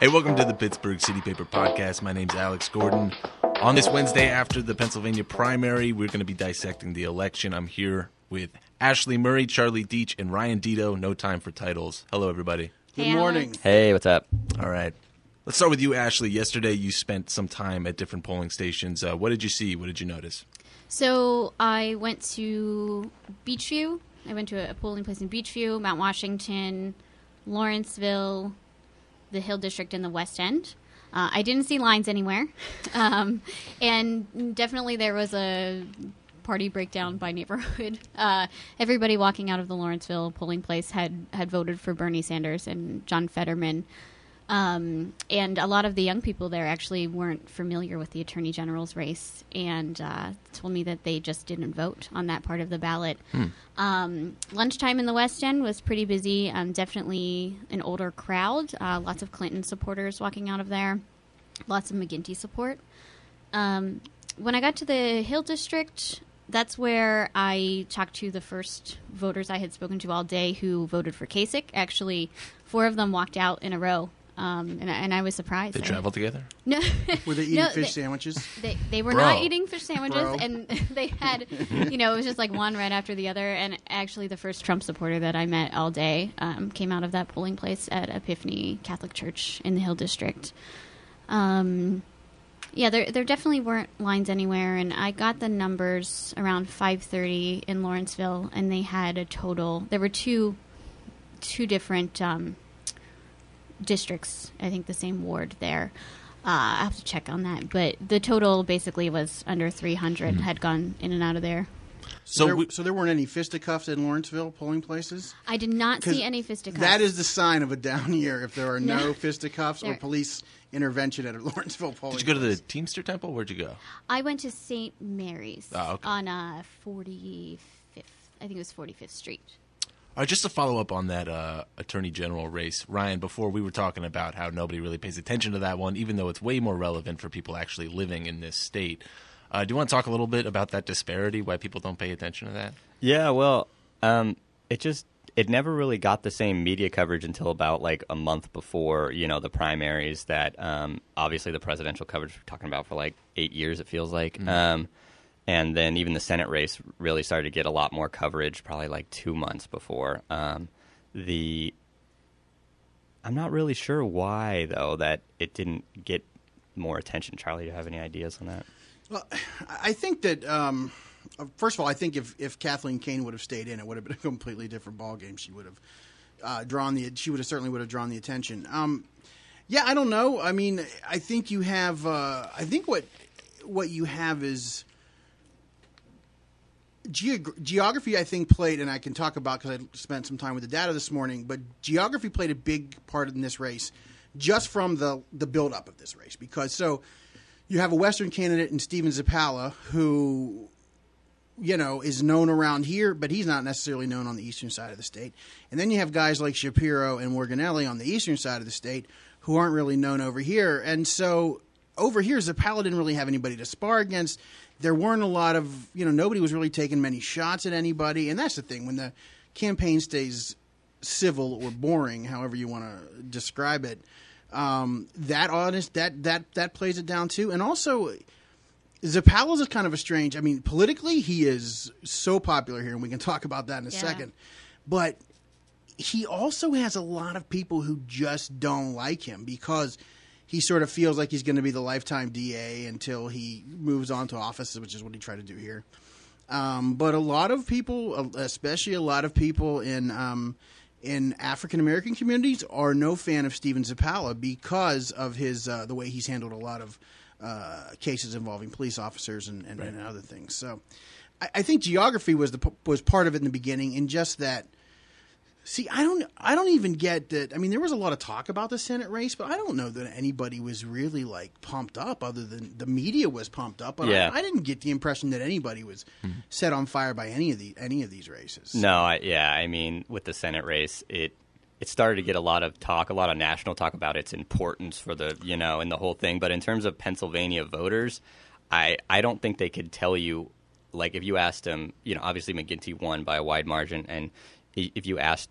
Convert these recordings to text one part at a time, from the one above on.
Hey, welcome to the Pittsburgh City Paper Podcast. My name's Alex Gordon. On this Wednesday after the Pennsylvania primary, we're going to be dissecting the election. I'm here with Ashley Murray, Charlie Deitch, and Ryan Deto. No time for titles. Hello, everybody. Good Hey, morning. Hey, what's up? All right. Let's start with you, Ashley. Yesterday, you spent some time at different polling stations. Uh, what did you see? What did you notice? So I went to Beechview. I went to a polling place in Beechview, Mount Washington, Lawrenceville, the Hill District, in the West End. Uh, I didn't see lines anywhere, um, and definitely there was a party breakdown by neighborhood. Uh, everybody walking out of the Lawrenceville polling place had had voted for Bernie Sanders and John Fetterman. Um, and a lot of the young people there actually weren't familiar with the attorney general's race and uh, told me that they just didn't vote on that part of the ballot. Um, lunchtime in the West End was pretty busy. Um, definitely an older crowd. Uh, lots of Clinton supporters walking out of there. Lots of McGinty support. Um, when I got to the Hill District, that's where I talked to the first voters I had spoken to all day who voted for Kasich. Actually, four of them walked out in a row, um, and, I- and I was surprised. They traveled together? No, Were they eating No, fish they- sandwiches? they, they were Bro. not eating fish sandwiches, Bro. and they had, you know, it was just like one right after the other. And actually, the first Trump supporter that I met all day um, came out of that polling place at Epiphany Catholic Church in the Hill District. Um, yeah, there there definitely weren't lines anywhere, and I got the numbers around five thirty in Lawrenceville, and they had a total. There were two two different um, districts. I think the same ward there. Uh, I have to check on that, but the total basically was under 300 had gone in and out of there. So, there, we, so there weren't any fisticuffs in Lawrenceville polling places? I did not see any fisticuffs. That is the sign of a down year if there are no, No. fisticuffs or police intervention at a Lawrenceville polling did you go to the. Teamster Temple? Where'd you go? I went to St. Mary's Oh, okay. on uh, 45th. I think it was 45th Street. Just to follow up on that uh, attorney general race, Ryan. Before we were talking about how nobody really pays attention to that one, even though it's way more relevant for people actually living in this state. Uh, do you want to talk a little bit about that disparity? Why people don't pay attention to that? Yeah, well, um, it just it never really got the same media coverage until about like a month before you know the primaries. That um, obviously the presidential coverage we're talking about for like eight years. It feels like. Um, and then even the Senate race really started to get a lot more coverage, probably like two months before. Um, the I'm not really sure why though that it didn't get more attention. Charlie, do you have any ideas on that? Well, I think that, um, first of all, I think if, if Kathleen Kane would have stayed in, it would have been a completely different ballgame. She would have uh, drawn the, she would have certainly would have drawn the attention. Um, yeah, I don't know. I mean, I think you have, uh, I think what, what you have is, Geog- geography, I think, played, and I can talk about because I spent some time with the data this morning. But geography played a big part in this race, just from the the buildup of this race. Because so you have a Western candidate in Steven Zappala who, you know, is known around here, but he's not necessarily known on the eastern side of the state. And then you have guys like Shapiro and Morganelli on the eastern side of the state who aren't really known over here. And so over here, Zappala didn't really have anybody to spar against. There weren't a lot of, you know, nobody was really taking many shots at anybody. And that's the thing when the campaign stays civil or boring, however you want to describe it. Um, that honest that that that plays it down too, and also Zappala's is kind of a strange. I mean, politically, he is so popular here, and we can talk about that in a Yeah. second. But he also has a lot of people who just don't like him because he sort of feels like he's going to be the lifetime DA until he moves on to office, which is what he tried to do here. Um, but a lot of people, especially a lot of people in um, in African American communities, are no fan of Steven Zappala because of his uh, the way he's handled a lot of uh, cases involving police officers and, and, and other things. So, I, I think geography was the was part of it in the beginning, and just that. See, I don't, I don't even get that. I mean, there was a lot of talk about the Senate race, but I don't know that anybody was really like pumped up. Other than the media was pumped up, but Yeah. I, I didn't get the impression that anybody was set on fire by any of the any of these races. No, I, yeah, I mean, with the Senate race, it it started to get a lot of talk, a lot of national talk about its importance for the you know and the whole thing. But in terms of Pennsylvania voters, I I don't think they could tell you like if you asked them, you know, obviously McGinty won by a wide margin, and if you asked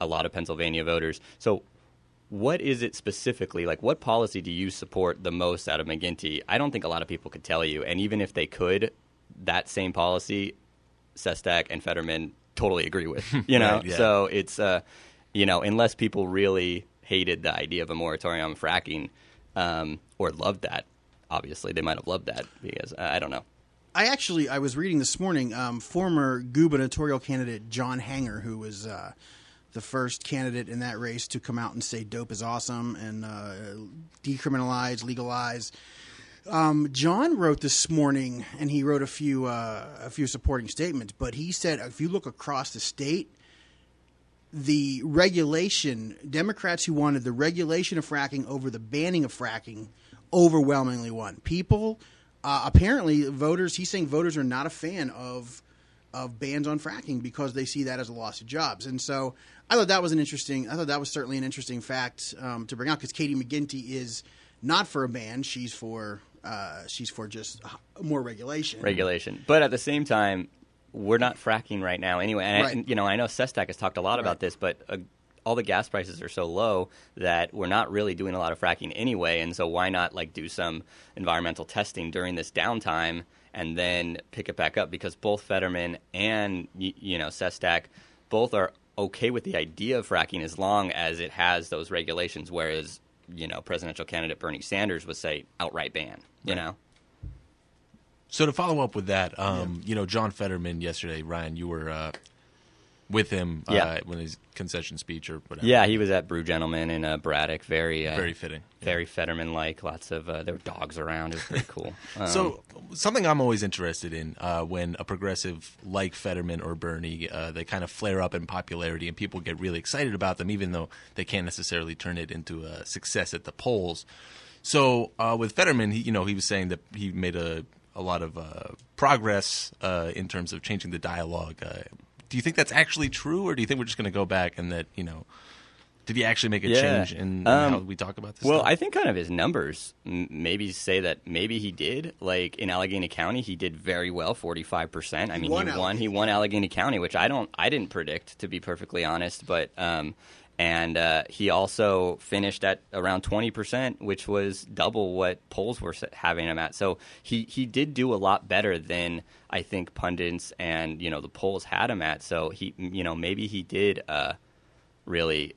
a lot of Pennsylvania voters, so what is it specifically? Like, what policy do you support the most out of McGinty? I don't think a lot of people could tell you. And even if they could, that same policy, Sestak and Fetterman totally agree with. You know, Right, yeah. so it's uh, you know, unless people really hated the idea of a moratorium on fracking um, or loved that, obviously they might have loved that because uh, I don't know. I actually I was reading this morning um, former gubernatorial candidate John Hanger, who was uh, the first candidate in that race to come out and say dope is awesome and uh, decriminalize, legalize. Um, John wrote this morning, and he wrote a few uh, a few supporting statements. But he said, if you look across the state, the regulation Democrats who wanted the regulation of fracking over the banning of fracking overwhelmingly won. People uh, apparently voters. He's saying voters are not a fan of of bans on fracking because they see that as a loss of jobs. And so I thought that was an interesting. I thought that was certainly an interesting fact um, to bring out because Katie McGinty is not for a ban. She's for uh, she's for just more regulation. regulation. But at the same time, we're not fracking right now anyway. And, I, Right. and, you know, I know Sestak has talked a lot about this, but uh, all the gas prices are so low that we're not really doing a lot of fracking anyway. And so why not like do some environmental testing during this downtime and then pick it back up? Because both Fetterman and you know Sestak both are okay with the idea of fracking as long as it has those regulations. Whereas you know presidential candidate Bernie Sanders would say outright ban. You know. So to follow up with that, um, you know, John Fetterman yesterday, Ryan, you were uh, with him uh, Yeah. when his concession speech or whatever. Yeah, he was at Brew Gentlemen in uh, Braddock. Very, uh, very fitting. very Fetterman like. Lots of uh, there were dogs around. It was pretty cool. Um, So something I'm always interested in uh, when a progressive like Fetterman or Bernie, uh, they kind of flare up in popularity and people get really excited about them, even though they can't necessarily turn it into a success at the polls. So uh, with Fetterman, he, you know, he was saying that he made a a lot of uh, progress uh, in terms of changing the dialogue. Do you think that's actually true, or do you think we're just going to go back and that you know? Did he actually make a Yeah. change in, in Um, how we talk about this? Well, stuff? I think kind of his numbers maybe say that maybe he did. Like in Allegheny County, he did very well, forty five percent. I mean, won he won. He Allegheny won Allegheny County, which I don't, I didn't predict to be perfectly honest. But um, and uh, he also finished at around twenty percent, which was double what polls were having him at. So he he did do a lot better than I think pundits and you know the polls had him at. So he, you know, maybe he did uh, really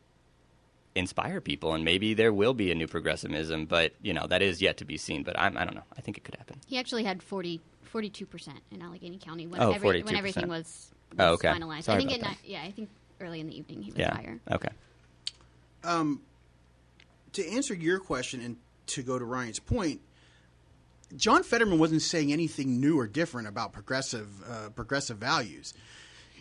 inspire people, and maybe there will be a new progressivism, but you know that is yet to be seen. But I'm, I don't know. I think it could happen. He actually had 40, 42% in Allegheny County when, Oh, every, when 42%. everything was, was Oh, okay. finalized. Sorry I think about at that. yeah, I think early in the evening he was Yeah. higher. Okay. To answer your question and to go to Ryan's point, John Fetterman wasn't saying anything new or different about progressive uh, progressive values,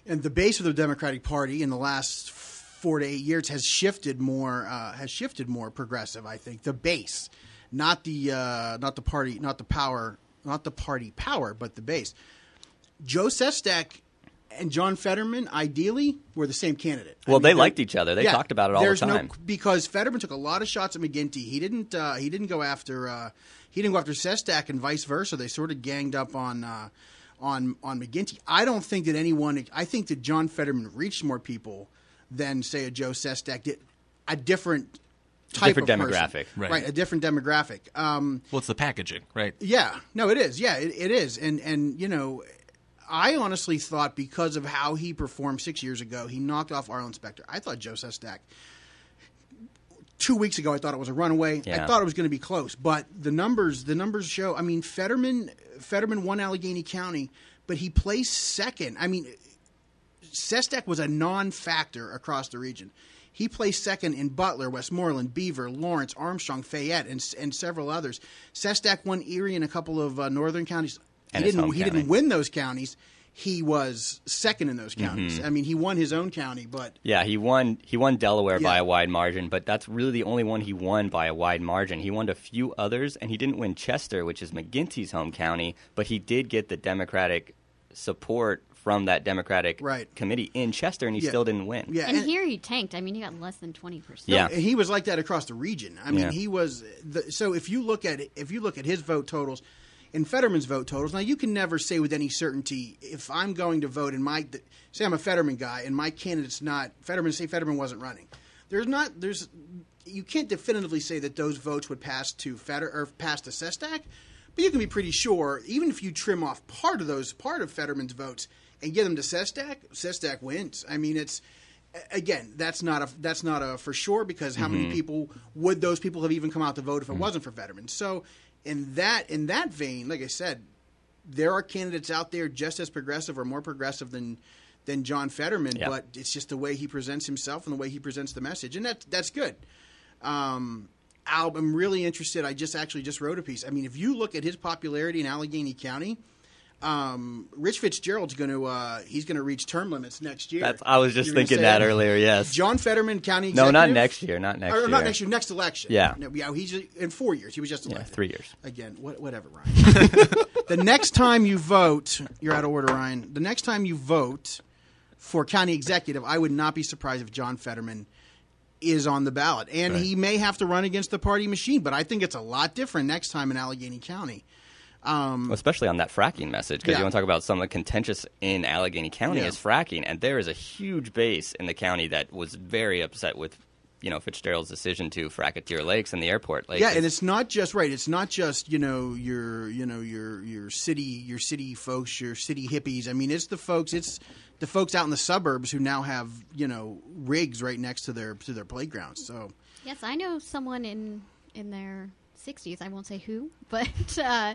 and the base of the Democratic Party in the last four to eight years has shifted more uh, has shifted more progressive. I think the base, not the uh, not the party, not the power, not the party power, but the base. Joe Sestak and John Fetterman, ideally, were the same candidate. I Well, mean, they liked each other. They talked about it all the there's time. No, because Fetterman took a lot of shots at McGinty. He didn't. Uh, he didn't go after. Uh, he didn't go after Sestak, and vice versa. They sort of ganged up on uh, on on McGinty. I don't think that anyone. I think that John Fetterman reached more people than say a Joe Sestak did. A different type Different of person. demographic. Right. A different demographic. Um, well, it's the packaging, right? yeah, no, it is. Yeah, it, it is. And and you know, I honestly thought because of how he performed six years ago, he knocked off Arlen Specter. I thought Joe Sestak. Two weeks ago, I thought it was a runaway. I thought it was going to be close, but the numbers, the numbers show. I mean, Fetterman, Fetterman won Allegheny County, but he placed second. I mean, Sestak was a non-factor across the region. He placed second in Butler, Westmoreland, Beaver, Lawrence, Armstrong, Fayette, and, and several others. Sestak won Erie and a couple of uh, northern counties. And he didn't. home He county. didn't win those counties. He was second in those counties. Mm-hmm. I mean, he won his own county, but Yeah, he won. He won Delaware by a wide margin, but that's really the only one he won by a wide margin. He won a few others, and he didn't win Chester, which is McGinty's home county, but he did get the Democratic support from that Democratic Right. committee in Chester, and he Yeah. still didn't win. yeah, And, here he tanked. I mean, he got less than 20%. Yeah. And he was like that across the region. I mean, Yeah. he was. The, so if you look at it, if you look at his vote totals and Fetterman's vote totals, now you can never say with any certainty if I'm going to vote and my say I'm a Fetterman guy and my candidate's not Fetterman. Say Fetterman wasn't running. There's not. There's you can't definitively say that those votes would pass to Fetter or pass to Sestak, but you can be pretty sure even if you trim off part of those part of Fetterman's votes and get them to Sestak, Sestak wins. I mean, it's again that's not a that's not a for sure because how many mm-hmm. people would those people have even come out to vote if it mm-hmm. wasn't for Fetterman? So in that in that vein, like I said, there are candidates out there just as progressive or more progressive than than John Fetterman, but it's just the way he presents himself and the way he presents the message, and that that's good. Um, Al, I'm really interested. I just actually just wrote a piece. I mean, if you look at his popularity in Allegheny County, um, Rich Fitzgerald's going to uh, he's going to reach term limits next year. That's, I was just You're thinking say that earlier. Yes. John Fetterman, county no, not next year. Not next or, year. not next year. Next election. Yeah. No, yeah. He's in four years. He was just Yeah, three years. Again, what, whatever, Ryan. the next time you vote, you're out of order, Ryan. The next time you vote for county executive, I would not be surprised if John Fetterman is on the ballot, and Right. he may have to run against the party machine. But I think it's a lot different next time in Allegheny County. Well, especially on that fracking message, because Yeah. you want to talk about some of the contentious in Allegheny County Yeah. is fracking, and there is a huge base in the county that was very upset with, you know, Fitzgerald's decision to frack at Deer Lakes and the airport. Like, yeah, and it's not just right. It's not just you know your you know your your city your city folks, your city hippies. I mean, it's the folks. It's the folks out in the suburbs who now have you know rigs right next to their to their playgrounds. So Yes, I know someone in in their 60s. I won't say who, but uh,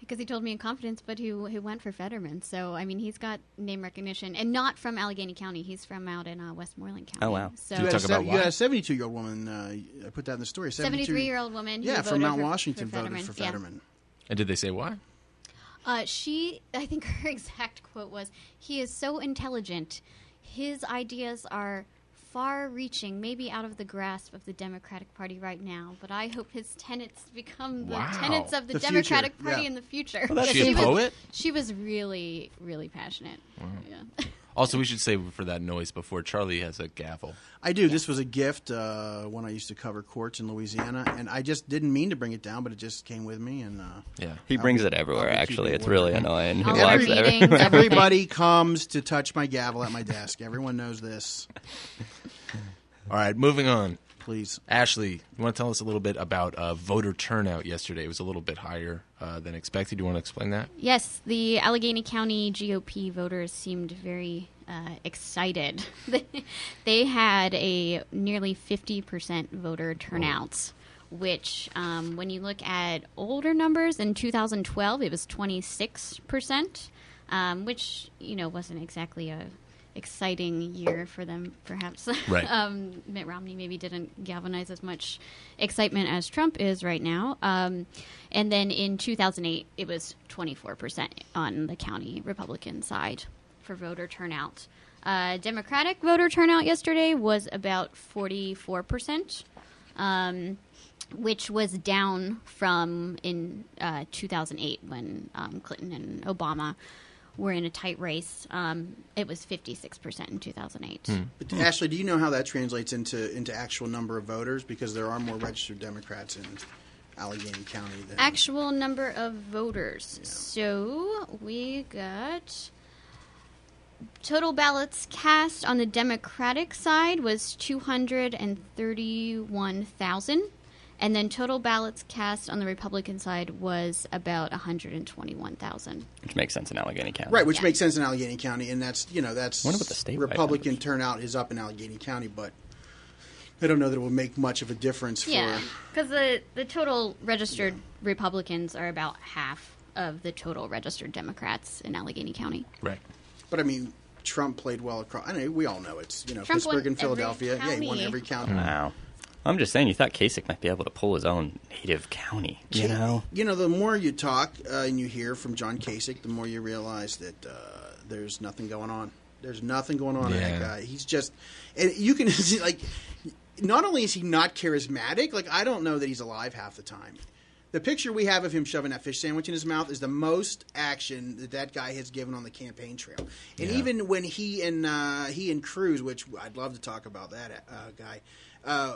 because he told me in confidence, but who who went for Fetterman. So I mean, he's got name recognition, and not from Allegheny County. He's from out in uh, Westmoreland County. Oh, wow. So you you had, talk a, about you why? had a 72 year old woman. Uh, I put that in the story. 73 year old woman. who Yeah, from Mount Washington for voted Fetterman. for Yeah. Fetterman. And did they say why? Uh, she, I think her exact quote was, "He is so intelligent. His ideas are far-reaching, maybe out of the grasp of the Democratic Party right now. But I hope his tenets become the Wow. tenets of the, The future, Democratic Party yeah. in the future." that's Is she a was, poet? She was really, really passionate. Yeah. Also, we should say for that noise before Charlie has a gavel. I do. This was a gift uh, when I used to cover courts in Louisiana, and I just didn't mean to bring it down, but it just came with me. And uh, Yeah. he brings it everywhere. I'll be Actually, it's really warm. annoying. He walks everywhere. everybody comes to touch my gavel at my desk. Everyone knows this. All right, moving on. Please. Ashley, you want to tell us a little bit about uh, voter turnout yesterday? It was a little bit higher uh, than expected. Do you want to explain that? Yes, the Allegheny County GOP voters seemed very uh, excited. they had a nearly 50% voter turnout, which, um, when you look at older numbers, in 2012 it was 26%, um, which, you know, wasn't exactly a exciting year for them, perhaps. Right. um, Mitt Romney maybe didn't galvanize as much excitement as Trump is right now. Um, and then in 2008, it was 24% on the county Republican side for voter turnout. Uh, Democratic voter turnout yesterday was about 44%. Um, which was down from in uh, 2008 when um, Clinton and Obama were in a tight race. Um, it was 56% in 2008. But Ashley, do you know how that translates into into actual number of voters? Because there are more registered Democrats in Allegheny County than Actual number of voters. So we got total ballots cast on the Democratic side was 231,000. And then total ballots cast on the Republican side was about 121,000. Which makes sense in Allegheny County. right, which Yeah. makes sense in Allegheny County, and that's you know that's Wonder what the statewide Republican numbers. turnout is up in Allegheny County, but I don't know that it will make much of a difference. Yeah, for because the, the total registered Republicans are about half of the total registered Democrats in Allegheny County. Right. But I mean, Trump played well across. I know we all know it's you know Trump Pittsburgh and Philadelphia. Yeah, he won every county. Wow. I'm just saying, you thought Kasich might be able to pull his own native county. You know? You know, the more you talk uh, and you hear from John Kasich, the more you realize that uh, there's nothing going on. There's nothing going on in Yeah. that guy. He's just, and you can see, like, not only is he not charismatic, like I don't know that he's alive half the time. The picture we have of him shoving that fish sandwich in his mouth is the most action that that guy has given on the campaign trail. And Yeah. even when he and uh, he and Cruz, which I'd love to talk about that uh, guy, uh,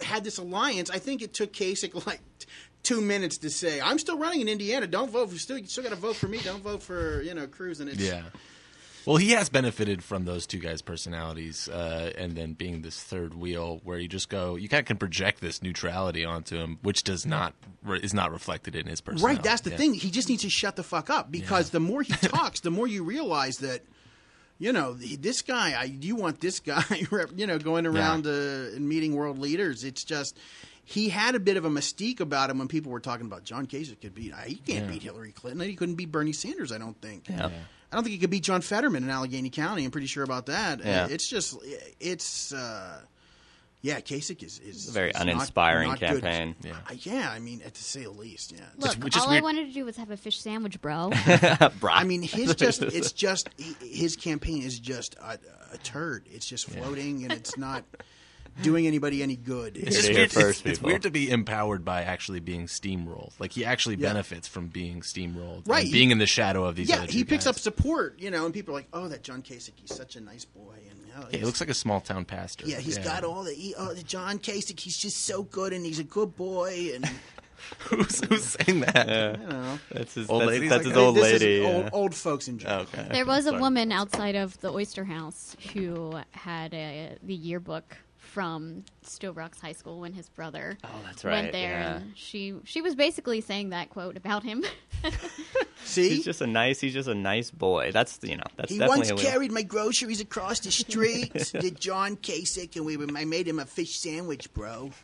had this alliance, I think it took Kasich like t- two minutes to say, "I'm still running in Indiana. Don't vote for still. You still got to vote for me. Don't vote for you know Cruz." And it's Yeah. Well, he has benefited from those two guys' personalities, uh, and then being this third wheel, where you just go, you kind of can project this neutrality onto him, which does not is not reflected in his personality. Right, that's the Yeah. thing. He just needs to shut the fuck up because the more he talks, the more you realize that, you know, this guy. I you want this guy, you know, going around uh, and meeting world leaders. It's just he had a bit of a mystique about him when people were talking about John Kasich could beat. He can't Yeah. beat Hillary Clinton. He couldn't beat Bernie Sanders. I don't think. Yeah. I don't think he could beat John Fetterman in Allegheny County. I'm pretty sure about that. Yeah. Uh, It's just, it's, uh, yeah, Kasich is, is a very is uninspiring not good. campaign. Yeah. Uh, yeah, I mean, at to say the least, yeah. Look, which is all weird- I wanted to do was have a fish sandwich, bro. Bro. I mean, his just it's just his campaign is just a, a turd. It's just floating and it's not doing anybody any good. It's It's just weird. first, it's, it's weird to be empowered by actually being steamrolled. Like he actually Yeah. benefits from being steamrolled, and Right. being in the shadow of these. yeah, other he picks guys. up support, you know, and people are like, "Oh, that John Kasich, he's such a nice boy." And oh, Yeah, he looks like a small town pastor. yeah, he's got all the he, oh, the John Kasich. He's just so good, and he's a good boy. And who's, who's saying that? you know, That's his, Old that's, ladies that's like his old this lady. is yeah. old, old folks in general. Oh, okay. There was a Sorry. woman outside of the Oyster House who had a, the yearbook from Sto-Rox High School when his brother Oh, that's went there, yeah. and she she was basically saying that quote about him. See, He's just a nice. He's just a nice boy. That's you know. That's He definitely once who carried my groceries across the street. to John Kasich, and we were, I made him a fish sandwich, bro.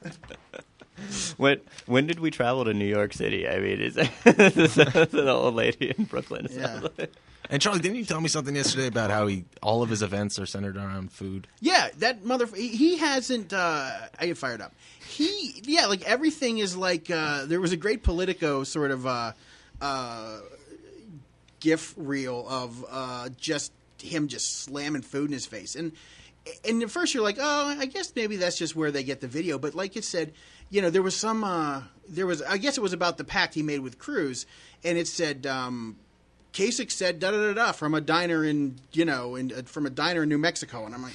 When when did we travel to New York City? I mean, is the old lady in Brooklyn? Yeah. And Charlie, didn't you tell me something yesterday about how he all of his events are centered around food? Yeah, that mother. He hasn't. Uh, I get fired up. He yeah, like everything is like. Uh, there was a great Politico sort of uh, uh, gif reel of uh, just him just slamming food in his face, and and at first you're like, oh, I guess maybe that's just where they get the video. But like it said, you know, there was some. Uh, there was. I guess it was about the pact he made with Cruz, and it said. Um, Kasich said da da da da from a diner in you know in, uh, from a diner in New Mexico, and I'm like,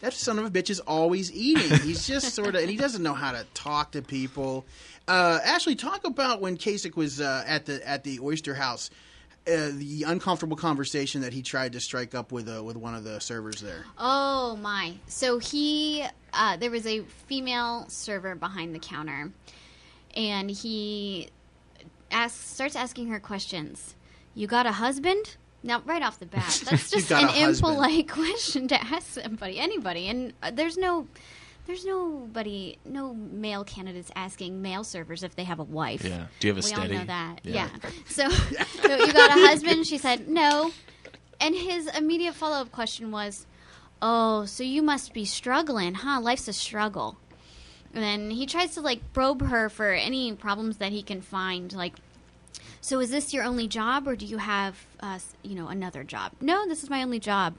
that son of a bitch is always eating. He's just sort of, and he doesn't know how to talk to people. Uh, Ashley, talk about when Kasich was uh, at the at the Oyster House, uh, the uncomfortable conversation that he tried to strike up with uh, with one of the servers there. Oh my! So he, uh, there was a female server behind the counter, and he asks, starts asking her questions. You got a husband? Now, right off the bat, that's just an a husband. impolite question to ask somebody, anybody, and uh, there's no. There's nobody, no male candidates asking male servers if they have a wife. Yeah. Do you have a we steady? all know that. Yeah. Yeah. So, so you got a husband? She said no. And his immediate follow up question was, "Oh, so you must be struggling, huh? Life's a struggle." And then he tries to like probe her for any problems that he can find, like. So is this your only job, or do you have, uh, you know, another job? No, this is my only job.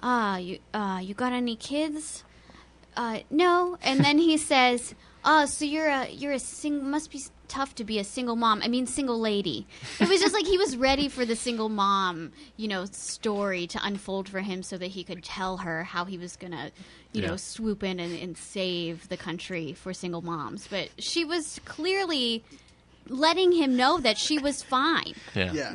Ah, you, uh, you got any kids? Uh, no. And then he says, "Oh, so you're a you're a sing must be tough to be a single mom. I mean, single lady." It was just like he was ready for the single mom, you know, story to unfold for him, so that he could tell her how he was gonna, you Yeah. know, swoop in and, and save the country for single moms. But she was clearly letting him know that she was fine. Yeah. Yeah,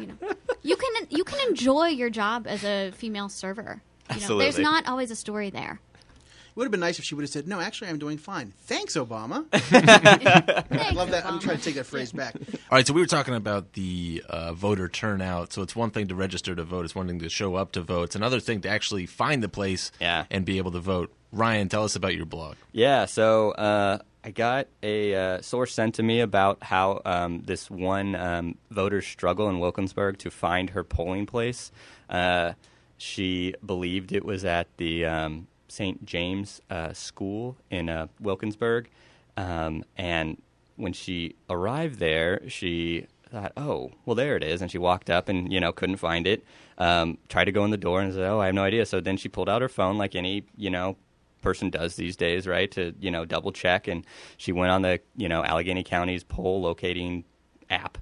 You can you can enjoy your job as a female server. You know, there's not always a story there. it would have been nice if she would have said, "No, actually, I'm doing fine. Thanks, Obama." I Love that. I'm trying to take that phrase back. All right, so we were talking about the uh, voter turnout. So it's one thing to register to vote; it's one thing to show up to vote. It's another thing to actually find the place Yeah. and be able to vote. Ryan, tell us about your blog. Yeah, so uh, I got a uh, source sent to me about how um, this one um, voter struggle in Wilkinsburg to find her polling place. Uh, she believed it was at the um, St. James uh, School in uh, Wilkinsburg, um, and when she arrived there, she thought, "Oh, well, there it is," and she walked up and you know couldn't find it. Um, tried to go in the door and said, "Oh, I have no idea." So then she pulled out her phone, like any you know person does these days, right? To you know double check, and she went on the you know Allegheny County's poll locating app,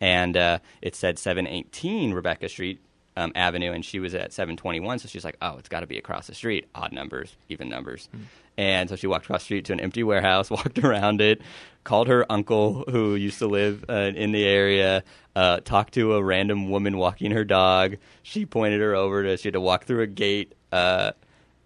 and uh, it said 718 Rebecca Street. um, Avenue, and she was at 721. So she's like, "Oh, it's got to be across the street. Odd numbers, even numbers." And so she walked across the street to an empty warehouse, walked around it, called her uncle who used to live uh, in the area, uh, talked to a random woman walking her dog. She pointed her over to. She had to walk through a gate. Uh,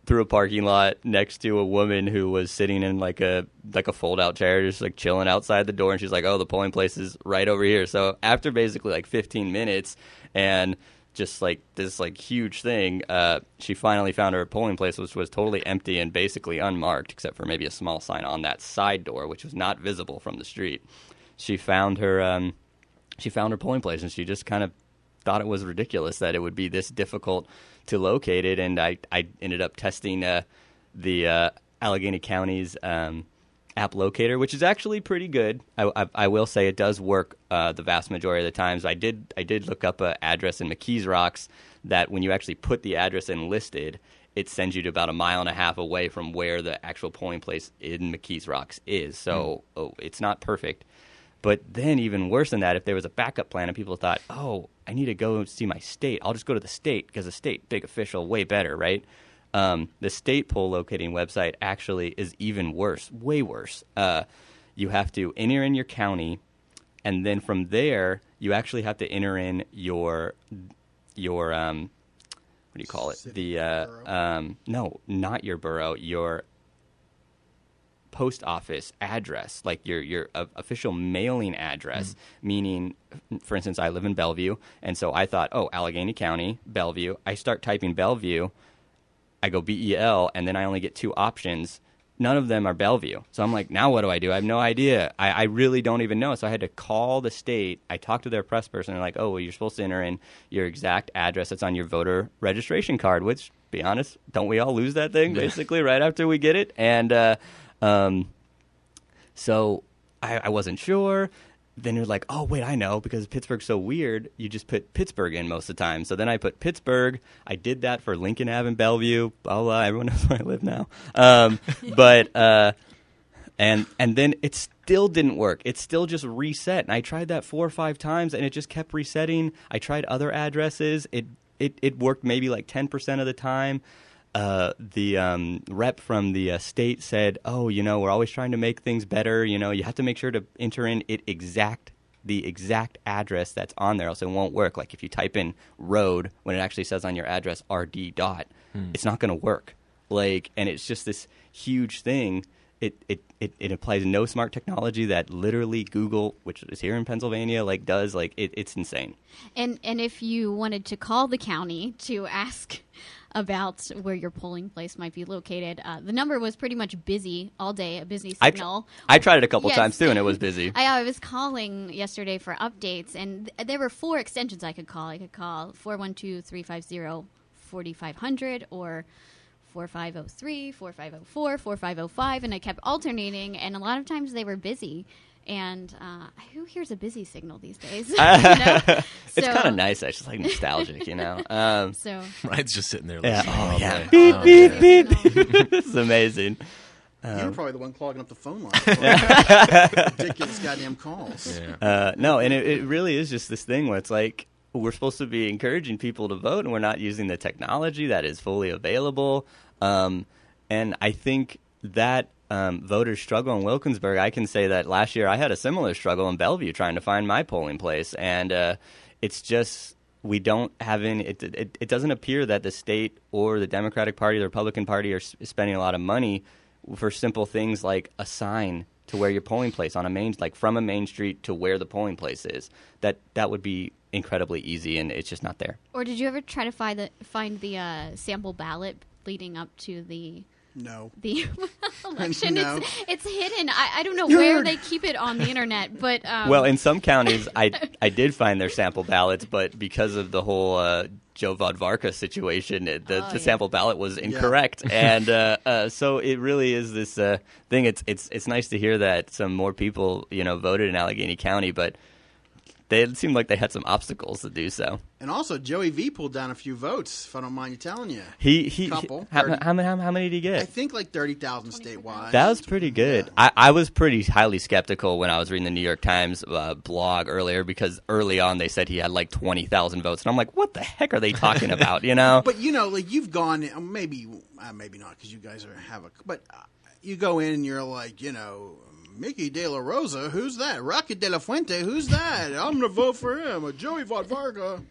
through a parking lot next to a woman who was sitting in like a like a fold out chair just like chilling outside the door and she's like oh the polling place is right over here. So after basically like 15 minutes and just like this like huge thing uh, she finally found her polling place which was totally empty and basically unmarked except for maybe a small sign on that side door which was not visible from the street. She found her um, she found her polling place and she just kind of thought it was ridiculous that it would be this difficult to locate it. And I, I ended up testing uh, the uh, Allegheny County's um, app locator, which is actually pretty good. I, I, I will say it does work uh, the vast majority of the times. I did I did look up an address in McKees Rocks that when you actually put the address in listed, it sends you to about a mile and a half away from where the actual polling place in McKees Rocks is. So mm. oh, it's not perfect. But then, even worse than that, if there was a backup plan and people thought, oh, I need to go see my state, I'll just go to the state because the state, big official, way better, right? Um, the state poll locating website actually is even worse, way worse. Uh, you have to enter in your county, and then from there, you actually have to enter in your your um, what do you call it? City the uh, um, no, not your borough, your post office address, like your your uh, official mailing address. Mm-hmm. Meaning, for instance, I live in Bellevue, and so I thought, oh, Allegheny County, Bellevue. I start typing Bellevue, I go B E L, and then I only get two options. None of them are Bellevue. So I'm like, now what do I do? I have no idea. I, I really don't even know. So I had to call the state. I talked to their press person. And they're like, oh, well, you're supposed to enter in your exact address that's on your voter registration card, which, be honest, don't we all lose that thing basically right after we get it? And uh, um, so I, I wasn't sure. Then you're like, oh wait, I know because Pittsburgh's so weird. You just put Pittsburgh in most of the time. So then I put Pittsburgh. I did that for Lincoln Ave in Bellevue. Blah blah. Everyone knows where I live now. Um, but uh, and and then it still didn't work. It still just reset. And I tried that four or five times, and it just kept resetting. I tried other addresses. It it it worked maybe like ten percent of the time uh, the um, rep from the uh, state said, "Oh, you know, we're always trying to make things better. You know, you have to make sure to enter in it exact the exact address that's on there, else it won't work. Like if you type in road when it actually says on your address RD dot, hmm. it's not going to work. Like, and it's just this huge thing. It, it, it, it applies no smart technology that literally Google, which is here in Pennsylvania, like does like it, it's insane. And and if you wanted to call the county to ask about where your polling place might be located. Uh, the number was pretty much busy all day, a busy signal. I, tr- I tried it a couple yes. times too, and it was busy. I, I, was calling yesterday for updates, and th- there were four extensions I could call. I could call 412 350 4500 or 4503, 4504, 4505, and I kept alternating, and a lot of times they were busy. And uh, who hears a busy signal these days? you know? it's so, kind of nice. It's just like nostalgic, you know. Um, so Ryan's just sitting there. Yeah. Oh, yeah. Beep oh, beep beep. this is amazing. Um, You're probably the one clogging up the phone line. ridiculous goddamn calls. Yeah. Uh, no, and it, it really is just this thing where it's like we're supposed to be encouraging people to vote, and we're not using the technology that is fully available. Um, and I think that um, voters struggle in Wilkinsburg, I can say that last year I had a similar struggle in Bellevue trying to find my polling place, and uh, it's just we don't have any. It, it, it, doesn't appear that the state or the Democratic Party, the Republican Party, are spending a lot of money for simple things like a sign to where your polling place on a main, like from a main street to where the polling place is. That that would be incredibly easy, and it's just not there. Or did you ever try to find the find the uh, sample ballot leading up to the no. The election. no. It's, it's hidden. I, I don't know You're... where they keep it on the internet, but um... well, in some counties, I I did find their sample ballots, but because of the whole uh, Joe Vodvarka situation, the, oh, the yeah. sample ballot was incorrect, yeah. and uh, uh, so it really is this uh, thing. It's it's it's nice to hear that some more people you know voted in Allegheny County, but they it seemed like they had some obstacles to do so. And also, Joey V pulled down a few votes. If I don't mind you telling you, He he. Couple, how, how, many- how, how many did he get? I think like thirty thousand statewide. That was pretty good. I, I was pretty highly skeptical when I was reading the New York Times uh, blog earlier because early on they said he had like 20,000 votes. And I'm like, what the heck are they talking about, you know? But you know, like you've gone, uh, maybe, uh, maybe not, because you guys are have a. But uh, you go in and you're like, you know, Mickey De La Rosa, who's that? Rocky De La Fuente, who's that? I'm gonna vote for him. Or Joey Von Varga.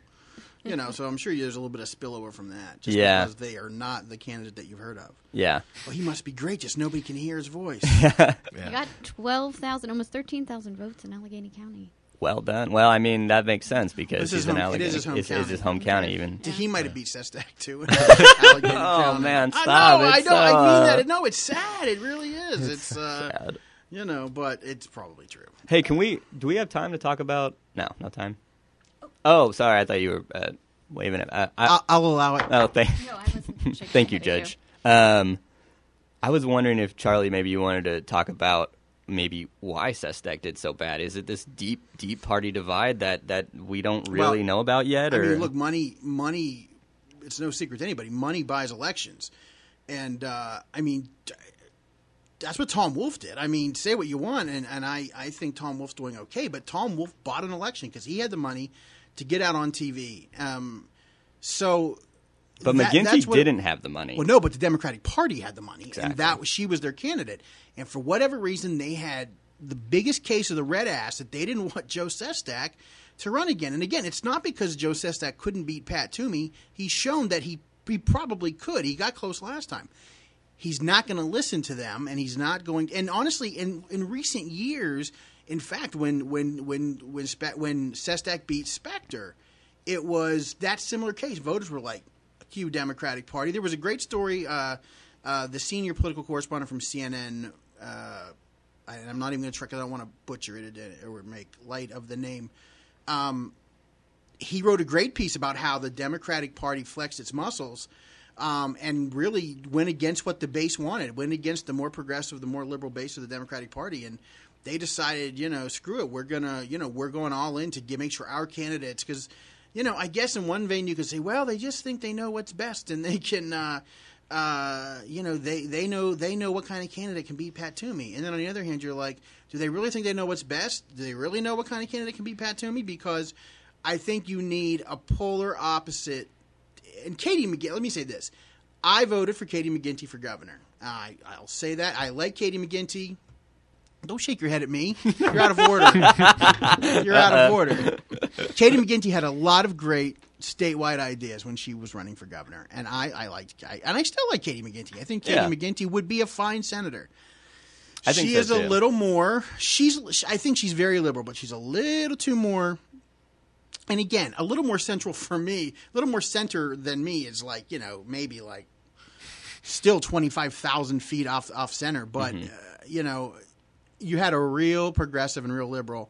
You know, so I'm sure there's a little bit of spillover from that, just Yeah. because they are not the candidate that you've heard of. yeah. Well, he must be great, just nobody can hear his voice. Yeah. I got 12,000, almost 13,000 votes in Allegheny County. Well done. Well, I mean, that makes sense because he's is an home- it Allegheny. is his home it's, it's county. his home county, even. He might have beat Sestak too. Oh, County. man, I stop. know, I It's, know. I uh, mean that. No, it's sad. It really is. It's, uh, Sad. You know, but it's probably true. Hey, can we? Do we have time to talk about? No, no time. Oh, sorry. I thought you were uh, waving it. Uh, I, I'll, I'll allow it. oh, thank. No, I wasn't. Thank you, head at Judge. Um, I was wondering if Charlie, maybe you wanted to talk about maybe why Sestak did so bad. Is it this deep, deep party divide that that we don't really Well, know about yet? I Or mean, look, money, money. It's no secret to anybody. Money buys elections, and uh, I mean, t- that's what Tom Wolf did. I mean, say what you want, and, and I, I think Tom Wolf's doing okay, but Tom Wolf bought an election because he had the money to get out on TV. Um, so, but that- McGinty what- didn't have the money. Well, no, but the Democratic Party had the money, Exactly. and that was, she was their candidate. And for whatever reason, they had the biggest case of the red ass that they didn't want Joe Sestak to run again. And again, it's not because Joe Sestak couldn't beat Pat Toomey. He's shown that he he probably could. He got close last time. He's not going to listen to them, and he's not going. And honestly, in in recent years, in fact, when when when when Spe- when Sestak beat Specter, it was that similar case. Voters were like, "Cue Democratic Party." There was a great story. Uh, uh, the senior political correspondent from CNN. Uh, I, I'm not even going to try because I don't want to butcher it or make light of the name. Um, he wrote a great piece about how the Democratic Party flexed its muscles um, and really went against what the base wanted, went against the more progressive, the more liberal base of the Democratic Party, and they decided, you know, screw it, we're gonna, you know, we're going all in to get, make sure our candidates, because, you know, I guess in one vein you could say, well, they just think they know what's best and they can. Uh, uh, you know, they, they know they know what kind of candidate can beat Pat Toomey. And then on the other hand, you're like, do they really think they know what's best? Do they really know what kind of candidate can beat Pat Toomey? Because I think you need a polar opposite. And Katie McGinty, let me say this: I voted for Katie McGinty for governor. I, I'll say that I like Katie McGinty. Don't shake your head at me. You're out of order. You're out of uh-huh. order. Katie McGinty had a lot of great statewide ideas when she was running for governor, and I, I liked, I, and I still like Katie McGinty. I think Katie Yeah. McGinty would be a fine senator. I think she so, is a little more. She's. I think she's very liberal, but she's a little too more. And again, a little more central for me. A little more center than me is like you know maybe like still twenty five thousand feet off off center, but Mm-hmm. uh, you know you had a real progressive and real liberal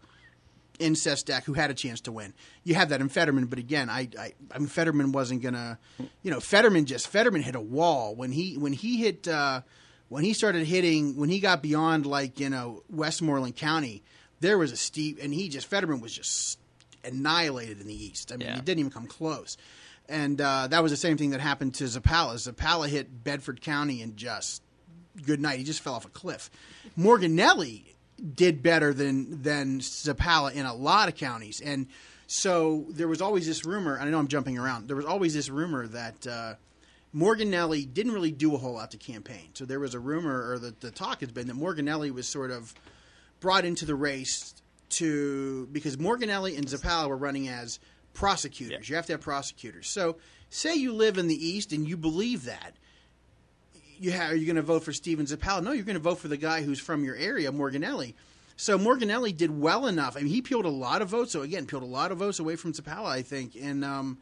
in Sestak who had a chance to win. You had that in Fetterman, but again, I, I, I mean, Fetterman wasn't gonna, you know, Fetterman just Fetterman hit a wall when he when he hit uh, when he started hitting when he got beyond like you know Westmoreland County, there was a steep, and he just Fetterman was just annihilated in the East. I mean, Yeah. he didn't even come close. And uh, that was the same thing that happened to Zappala. Zappala hit Bedford County and just good night. He just fell off a cliff. Morganelli did better than than Zappala in a lot of counties, and so there was always this rumor. And I know I'm jumping around. There was always this rumor that uh, Morganelli didn't really do a whole lot to campaign. So there was a rumor, or the, the talk has been that Morganelli was sort of brought into the race to because Morganelli and Zappala were running as prosecutors. You have to have prosecutors. So say you live in the East and you believe that you are you going to vote for Steven Zappala? No, you're going to vote for the guy who's from your area, Morganelli. So Morganelli did well enough. I mean, he peeled a lot of votes. So again, peeled a lot of votes away from Zappala, I think. And um,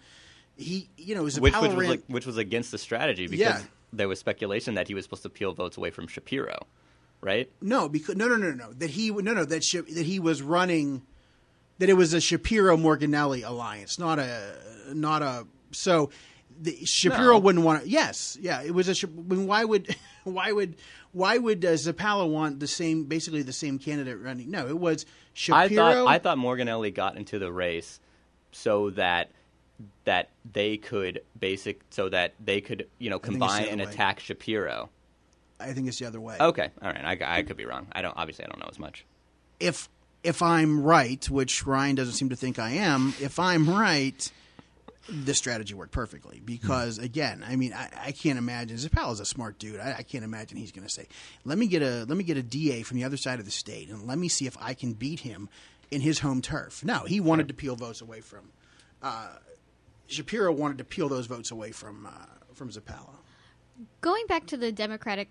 he, you know, Zappala which, which was like, which was against the strategy because Yeah. there was speculation that he was supposed to peel votes away from Shapiro, right? No, because no, no, no, no. That he no, no. That Sha- that he was running. That it was a Shapiro Morganelli alliance, not a not a. So the, Shapiro No. wouldn't want to. Yes, yeah, it was a. Mean, why would, why would, why would uh, Zappala want the same, basically the same candidate running? No, it was I Shapiro. thought I thought Morganelli got into the race so that that they could basic so that they could you know combine and way. attack Shapiro. I think it's the other way. Okay, all right, I, I could be wrong. I don't obviously I don't know as much. If if I'm right, which Ryan doesn't seem to think I am, if I'm right, this strategy worked perfectly because again, I mean, I, I can't imagine Zappala's a smart dude. I, I can't imagine he's going to say, "Let me get a let me get a DA from the other side of the state and let me see if I can beat him in his home turf." No, he wanted to peel votes away from. Uh, Shapiro wanted to peel those votes away from uh, from Zappala. Going back to the Democratic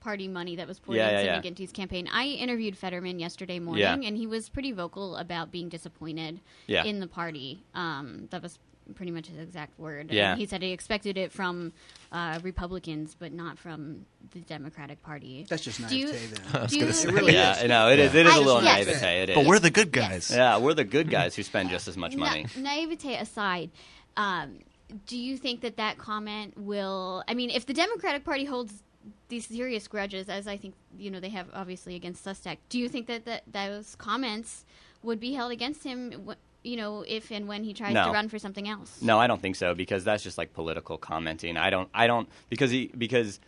Party money that was poured Yeah, into yeah, yeah. McGinty's campaign, I interviewed Fetterman yesterday morning, Yeah. and he was pretty vocal about being disappointed Yeah. in the party. Um, that was pretty much his exact word. And Yeah. he said he expected it from uh, Republicans, but not from the Democratic Party. That's just Do you- naivete. Then. do you- It really yeah, is. I know it is. It is I- a little yes. naivete. It is. But we're the good guys. yeah, we're the good guys who spend just as much money. Na- naivete aside, um, do you think that that comment will? I mean, if the Democratic Party holds these serious grudges, as I think you know they have obviously against Sestak, do you think that, that those comments would be held against him? You know, if and when he tries No. to run for something else. No, I don't think so because that's just like political commenting. I don't. I don't because he because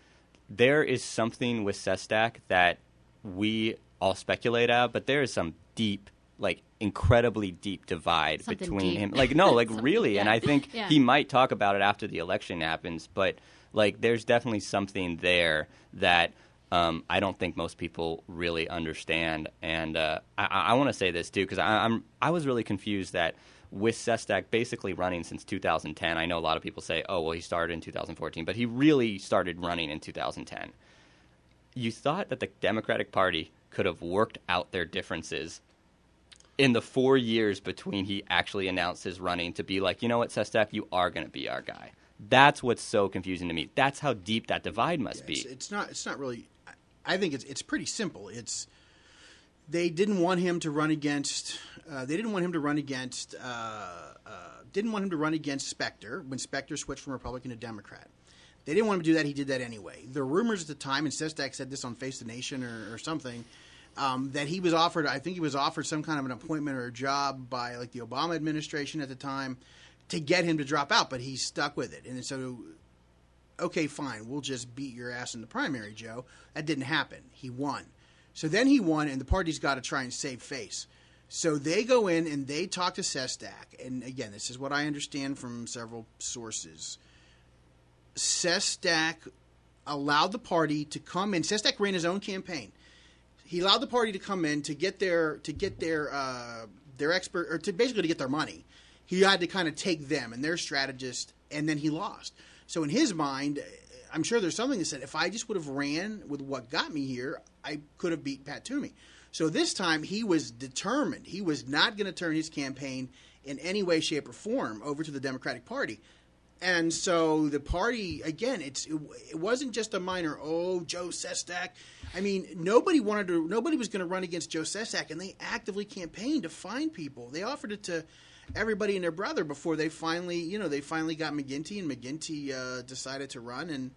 there is something with Sestak that we all speculate out, but there is some deep, like incredibly deep divide Something between deep. him. Like no, like really, and. I think Yeah. he might talk about it after the election happens. But like, there's definitely something there that. Um, I don't think most people really understand, and uh, I, I want to say this too because I'm I was really confused that with Sestak basically running since 2010. I know a lot of people say, "Oh, well, he started in 2014," but he really started running in 2010. You thought that the Democratic Party could have worked out their differences in the four years between he actually announced his running to be like, you know what, Sestak, you are going to be our guy. That's what's so confusing to me. That's how deep that divide must be. It's, it's not. It's not really. I- I think it's it's pretty simple. It's they didn't want him to run against. Uh, they didn't want him to run against. Uh, uh, didn't want him to run against Specter when Specter switched from Republican to Democrat. They didn't want him to do that. He did that anyway. The rumors at the time, and Sestak said this on Face the Nation or, or something, um, that he was offered. I think he was offered some kind of an appointment or a job by like the Obama administration at the time to get him to drop out, but he stuck with it. And so okay, fine, we'll just beat your ass in the primary, Joe. That didn't happen. He won. So then he won, and the party's got to try and save face. So they go in and they talk to Sestak. And again, this is what I understand from several sources. Sestak allowed the party to come in. Sestak ran his own campaign. He allowed the party to come in to get their to get their uh, their expert or to basically to get their money. He had to kind of take them and their strategist, and then he lost. So in his mind, I'm sure there's something that said if I just would have ran with what got me here, I could have beat Pat Toomey. So this time he was determined. He was not going to turn his campaign in any way, shape, or form over to the Democratic Party. And so the party again, it's it, it wasn't just a minor. Oh, Joe Sestak. I mean, nobody wanted to. Nobody was going to run against Joe Sestak, and they actively campaigned to find people. They offered it to everybody and their brother before they finally, you know, they finally got McGinty, and McGinty uh, decided to run. And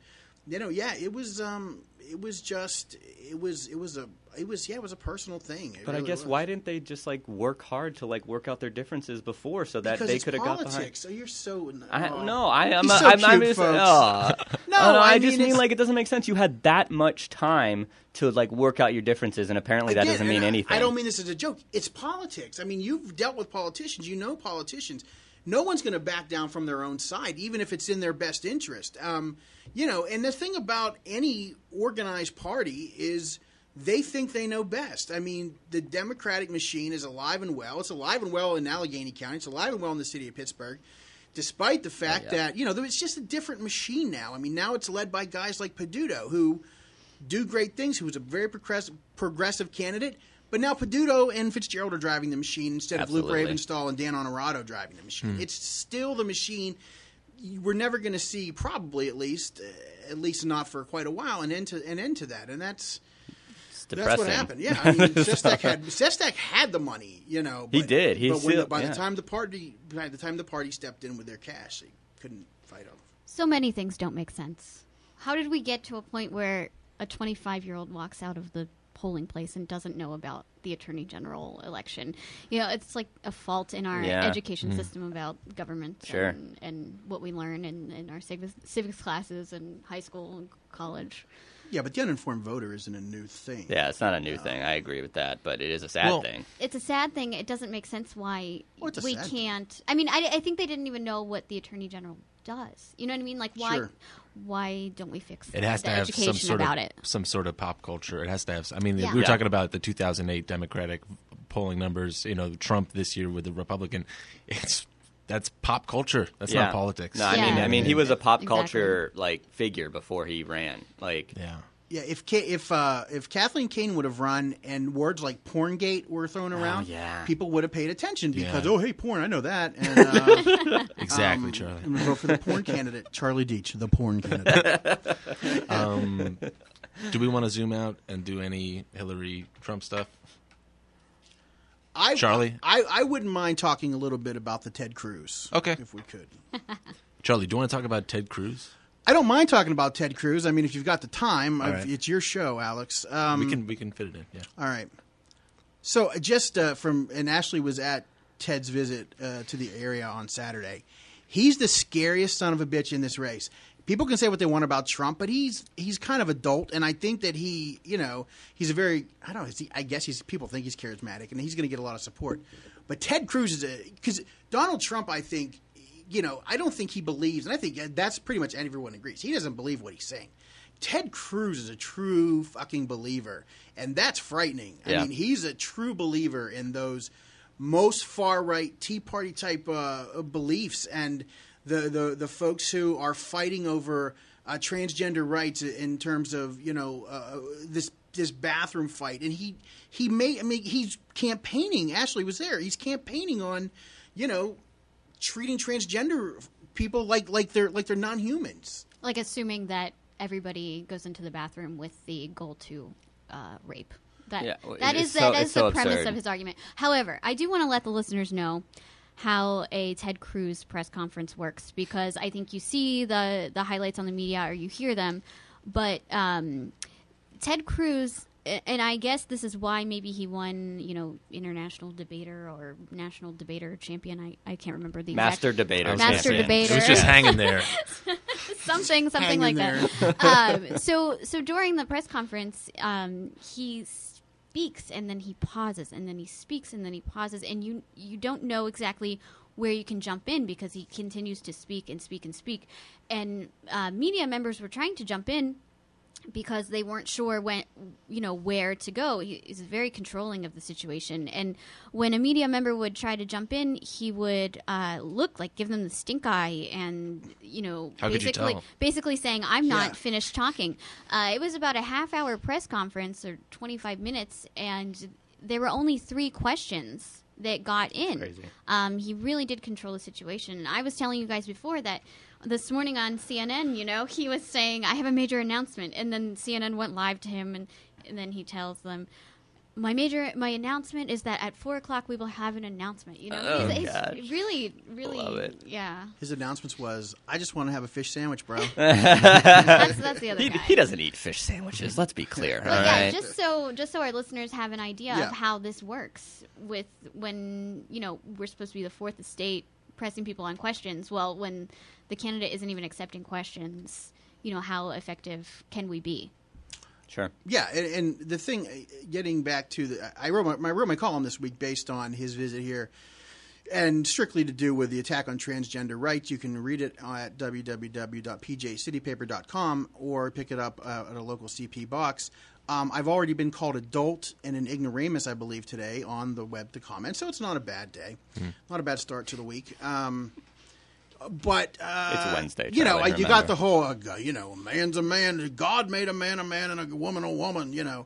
you know, yeah, it was, um, it was just, it was, it was a, it was, yeah, it was a personal thing. It But I guess was. why didn't they just like work hard to like work out their differences before so that Because they could have got behind? politics. So you're so. I, oh. no, I, I'm, He's so I'm, I'm cute, just, folks. oh. No, I, I just mean, mean it's- like it doesn't make sense. You had that much time to like work out your differences, and apparently that doesn't mean I- anything. I don't mean this as a joke. It's politics. I mean, you've dealt with politicians. You know politicians. No one's going to back down from their own side, even if it's in their best interest. Um, you know, and the thing about any organized party is they think they know best. I mean, the Democratic machine is alive and well. It's alive and well in Allegheny County. It's alive and well in the city of Pittsburgh. Despite the fact yeah. that, you know, it's just a different machine now. I mean, now it's led by guys like Peduto, who do great things, who was a very progressive, progressive candidate. But now Peduto and Fitzgerald are driving the machine instead of Luke Absolutely. Ravenstahl and Dan Onorato driving the machine. It's still the machine. We're never going to see, probably at least, uh, at least not for quite a while, an end to an end to that. And that's It's that's what happened. Yeah, I mean, Sestak had Sestak had the money, you know. He did. He but still- the, by yeah. the time the party, by the time the party stepped in with their cash, they couldn't fight over. So many things don't make sense. How did we get to a point where a 25 year old walks out of the polling place and doesn't know about the attorney general election? You know, it's like a fault in our Yeah. education mm-hmm. system about government Sure. and, and what we learn in, in our civics, civics classes in high school and college. Yeah, but the uninformed voter isn't a new thing. Yeah, it's not a new thing. I agree with that, but it is a sad Well- thing. It's a sad thing. It doesn't make sense why Well, we can't. I mean, I, I think they didn't even know what the attorney general does. You know what I mean? Like, why Sure. why don't we fix It It has the to have education some sort about of it? some sort of pop culture. It has to have. I mean, Yeah. we were Yeah. talking about the 2008 Democratic polling numbers. You know, Trump this year with the Republican. It's that's pop culture. That's yeah. not politics. No, I Yeah. mean, I mean, he was a pop Exactly. culture like figure before he ran. Like, yeah. Yeah, if Ka- if uh, if Kathleen Kane would have run and words like "porngate" were thrown around, yeah. people would have paid attention because Yeah. oh hey porn, I know that, and uh, Exactly, um, Charlie. I'm gonna vote for the porn candidate, Charlie Deitch, the porn candidate. Um, do we want to zoom out and do any Hillary Trump stuff? I, Charlie? I, I wouldn't mind talking a little bit about the Ted Cruz. Okay. if we could. Charlie, do you want to talk about Ted Cruz? I don't mind talking about Ted Cruz. I mean, if you've got the time, right. it's your show, Alex. Um, we can we can fit it in. Yeah. All right. So uh, just uh, from and Ashley was at Ted's visit uh, to the area on Saturday. He's the scariest son of a bitch in this race. People can say what they want about Trump, but he's he's kind of adult, and I think that he, you know, he's a very I don't know. Is he, I guess he's people think he's charismatic, and he's going to get a lot of support. But Ted Cruz is a because Donald Trump, I think, you know, I don't think he believes, and I think that's pretty much everyone agrees. He doesn't believe what he's saying. Ted Cruz is a true fucking believer, and that's frightening. I mean, he's a true believer in those most far right Tea Party type uh, beliefs, and the, the the folks who are fighting over uh, transgender rights in terms of you know uh, this this bathroom fight, and he he may I mean he's campaigning. Ashley was there. He's campaigning on you know treating transgender people like like they're like they're non humans. Like assuming that everybody goes into the bathroom with the goal to uh, rape. That Yeah, well, that it's is so- that is it's the so premise of his argument. However, I do want to let the listeners know how a Ted Cruz press conference works because I think you see the the highlights on the media or you hear them, but um, Ted Cruz. And I guess this is why maybe he won, you know, international debater or national debater champion. I, I can't remember the exact- master debater. I was Master gonna debater. It was just hanging there. something something Hang like in that. um, so so during the press conference, um, he speaks and then he pauses and then he speaks and then he pauses and you you don't know exactly where you can jump in because he continues to speak and speak and speak, and uh, media members were trying to jump in because they weren't sure when you know where to go. He is very controlling of the situation, and when a media member would try to jump in, he would uh, look like give them the stink eye, and you know How could you basically basically saying I'm not Yeah. finished talking. Uh, it was about a half hour press conference or 25 minutes, and there were only three questions that got in. Crazy. Um, he really did control the situation. And I was telling you guys before that this morning on CNN, you know, he was saying, I have a major announcement. And then CNN went live to him, and, and then he tells them, my major, my announcement is that at four o'clock we will have an announcement. You know, Oh, he's, he's really, really, Love it. yeah. His announcements was, "I just want to have a fish sandwich, bro." That's that's the other He, guy. he doesn't eat fish sandwiches. Let's be clear. But all yeah, right? just so just so our listeners have an idea Yeah. of how this works with when you know we're supposed to be the fourth estate pressing people on questions. Well, when the candidate isn't even accepting questions, you know how effective can we be? sure. Yeah, and, and the thing, uh, getting back to the, I wrote my, I wrote my column this week based on his visit here, and strictly to do with the attack on transgender rights. You can read it at www.pjcitypaper.com or pick it up uh, at a local CP box. Um, I've already been called adult and an ignoramus, I believe, today on the web to comment, so it's not a bad day, not a bad start to the week. Um, but uh, It's Wednesday, You know, you got the whole, uh, you know, a man's a man. God made a man a man, and a woman a woman. You know,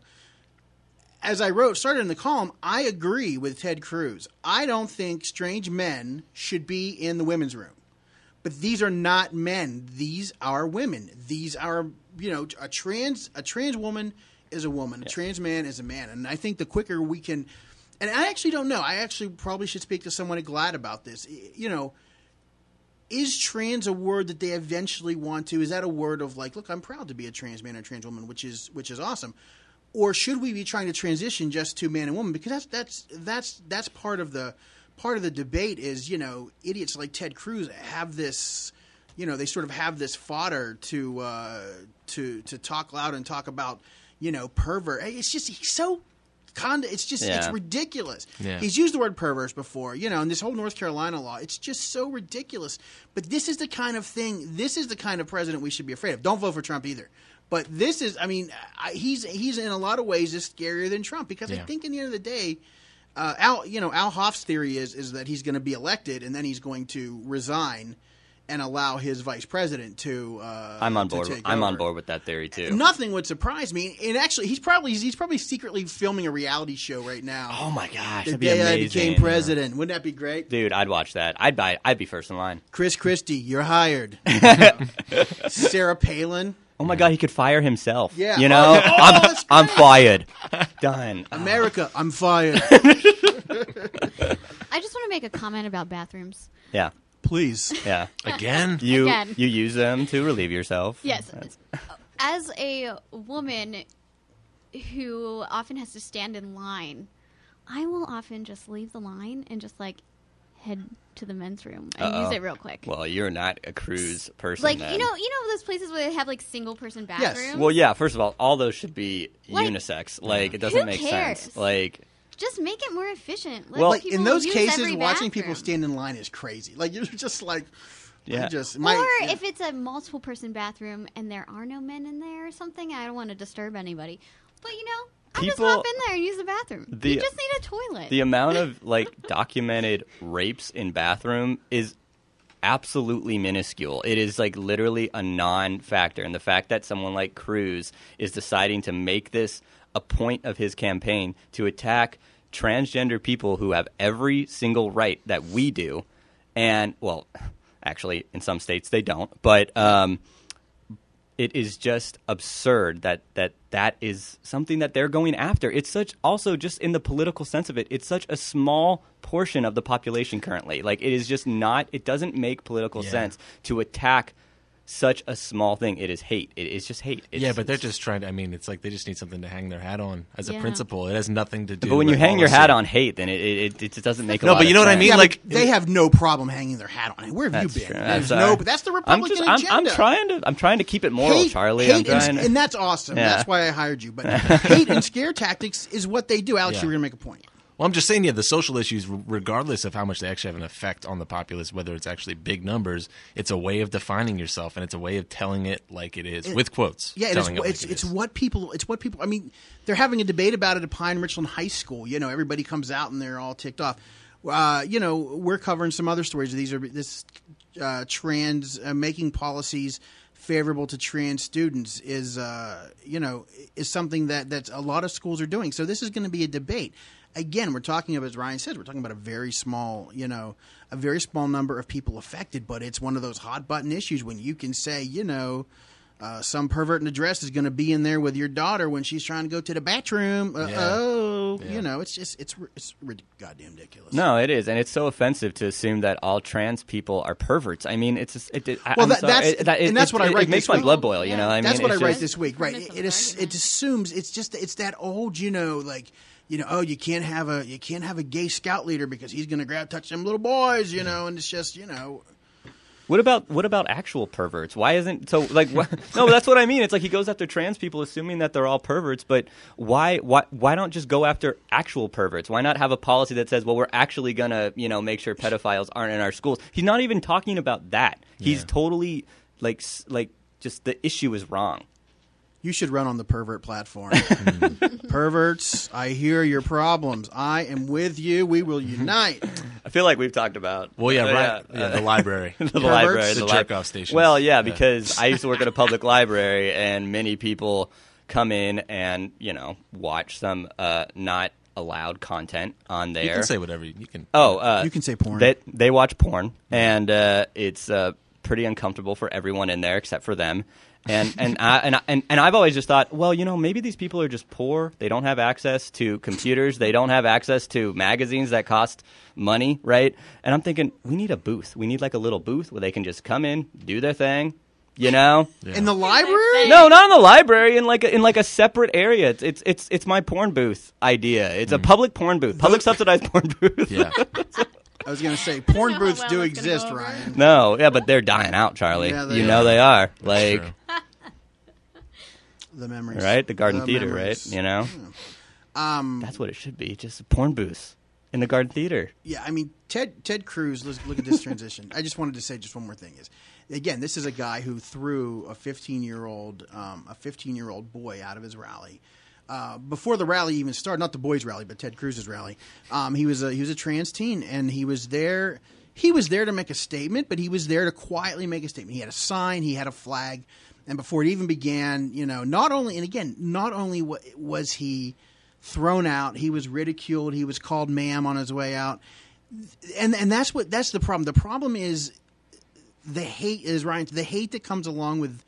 as I wrote, started in the column, I agree with Ted Cruz. I don't think strange men should be in the women's room. But these are not men. These are women. These are, you know, a trans a trans woman is a woman. A trans man is a man. And I think the quicker we can and I actually don't know. I actually probably should speak to someone at GLAAD about this. You know, is trans a word that they eventually want to? Is that a word of like, look, I'm proud to be a trans man or trans woman, which is which is awesome, or should we be trying to transition just to man and woman? Because that's that's that's that's part of the part of the debate is you know idiots like Ted Cruz have this you know they sort of have this fodder to uh, to to talk loud and talk about you know pervert. It's just he's so kind it's just it's ridiculous. Yeah. He's used the word perverse before, you know, and this whole North Carolina law, it's just so ridiculous. But this is the kind of thing, this is the kind of president we should be afraid of. Don't vote for Trump either. But this is, I mean, I, he's he's in a lot of ways is scarier than Trump because I think in the end of the day, uh, Al, you know, Al Hoff's theory is is that he's going to be elected and then he's going to resign and allow his vice president to. Uh, I'm on to board. take I'm on board with that theory too. Nothing would surprise me. And actually, he's probably he's probably secretly filming a reality show right now. Oh my gosh, the that'd be day I became president. Wouldn't that be great? Dude, I'd watch that. I'd buy. I'd be first in line. Chris Christie, you're hired. Sarah Palin, Oh my god, he could fire himself. Yeah. you know, Oh, I'm, that's I'm fired. Done. America, I'm fired. I just want to make a comment about bathrooms. Yeah, Please. yeah. Again? You Again. you use them to relieve yourself. Yes. Uh, As a woman who often has to stand in line, I will often just leave the line and just like head to the men's room and Uh-oh. use it real quick. Well, you're not a Cruz person. like then. you know, you know those places where they have like single person bathrooms. Yes. bathrooms. Well, yeah. First of all, all those should be Like, unisex. Like it doesn't who make cares? sense. Like just make it more efficient. Let Well, Like in those cases, watching people stand in line is crazy. Like you're just like, Yeah. Just my, or yeah. if it's a multiple person bathroom and there are no men in there or something, I don't want to disturb anybody. But you know, I just hop in there and use the bathroom. The- you just need a toilet. the amount of like documented rapes in bathroom is absolutely minuscule. It is like literally a non-factor, and the fact that someone like Cruz is deciding to make this a point of his campaign to attack transgender people who have every single right that we do, and well, actually, in some states they don't, but. Um, it is just absurd that that that is something that they're going after. It's such also just in the political sense of it. It's such a small portion of the population currently. Like it is just not. It doesn't make political Yeah. sense to attack such a small thing. It is hate. It is just hate. It's, yeah, but they're just trying to. I mean, it's like they just need something to hang their hat on as a principle. It has nothing to do. With it. But when you hang your hat on hate, then it it, it, it doesn't make a No, but you know what I mean? yeah, like- they have no problem hanging their hat on it. Where have you been? true. There's I'm uh, no, but that's the I'm Republican just. I'm, agenda. I'm trying to. I'm trying to keep it moral, hate, Charlie. hate I'm and, trying. and that's awesome. Yeah. That's why I hired you. But hate and scare tactics is what they do. Alex, Yeah. you were going to make a point. Well, I'm just saying, yeah, the social issues, regardless of how much they actually have an effect on the populace, whether it's actually big numbers, it's a way of defining yourself, and it's a way of telling it like it is, with quotes. Yeah, it is, it like it's it it's what people it's what people. I mean, they're having a debate about it at Pine Richland High School. You know, everybody comes out and they're all ticked off. Uh, you know, we're covering some other stories. These are this uh, trans uh, making policies favorable to trans students is uh, you know is something that that a lot of schools are doing. So this is going to be a debate. Again, we're talking about, as Ryan says, we're talking about a very small, you know, a very small number of people affected, but it's one of those hot button issues when you can say, you know, uh, some pervert in a dress is going to be in there with your daughter when she's trying to go to the bathroom. Uh, Yeah. Oh, Yeah. you know, it's just it's it's rid- goddamn ridiculous. No, it is, and it's so offensive to assume that all trans people are perverts. I mean, it's just, it, it, Well, that- that's- it, that, and that's it, what I write It makes this my week. blood boil. You Yeah. know, I mean, That's what I it's write just- this week, right? Premise It, it assumes it's just it's that old, you know, like you know, oh, you can't have a you can't have a gay scout leader because he's going to grab touch them little boys, you know, and it's just you know, What about what about actual perverts? Why isn't so like wh- no? That's what I mean. It's like he goes after trans people, assuming that they're all perverts. But why why why don't just go after actual perverts? Why not have a policy that says, well, we're actually gonna you know make sure pedophiles aren't in our schools? He's not even talking about that. He's Yeah. totally like like just the issue is wrong. You should run on the pervert platform. Perverts, I hear your problems. I am with you. We will unite. I feel like we've talked about. Well, yeah, uh, right. Yeah, the library. the Perverts? library, The li- jerk-off stations. Well, yeah, Yeah. because I used to work at a public library, and many people come in and you know watch some uh, not allowed content on there. You can say whatever you you can. Oh, uh, You can say porn. They, they watch porn, and uh, it's uh, pretty uncomfortable for everyone in there except for them. And and I, and I, and and I've always just thought, well, you know, maybe these people are just poor. They don't have access to computers. They don't have access to magazines that cost money, right? And I'm thinking, we need a booth. We need like a little booth where they can just come in, do their thing, you know. In the library? No, not in the library. In like a, in like a separate area. It's it's it's, it's my porn booth idea. It's a mm. public porn booth, public subsidized porn booth. Yeah. I was going to say, porn booths well do exist, go. Ryan. No, yeah, but they're dying out, Charlie. Yeah, they you are. know they are. Like, True. The memories. right? The Garden The Theater, memories. right? You know, Um, that's what it should be. Just a porn booth in the Garden Theater. Yeah, I mean Ted Ted Cruz. Let's look at this transition. I just wanted to say just one more thing is, again, this is a guy who threw a 15 year old um, a 15 year old boy out of his rally. Uh, before the rally even started, not the boys' rally, but Ted Cruz's rally, um, he was a he was a trans teen, and he was there. He was there to make a statement, but he was there to quietly make a statement. He had a sign, he had a flag, and before it even began, you know, not only and again, not only was he thrown out, he was ridiculed, he was called ma'am on his way out and and that's what that's the problem. The problem is the hate is Ryan. The hate that comes along with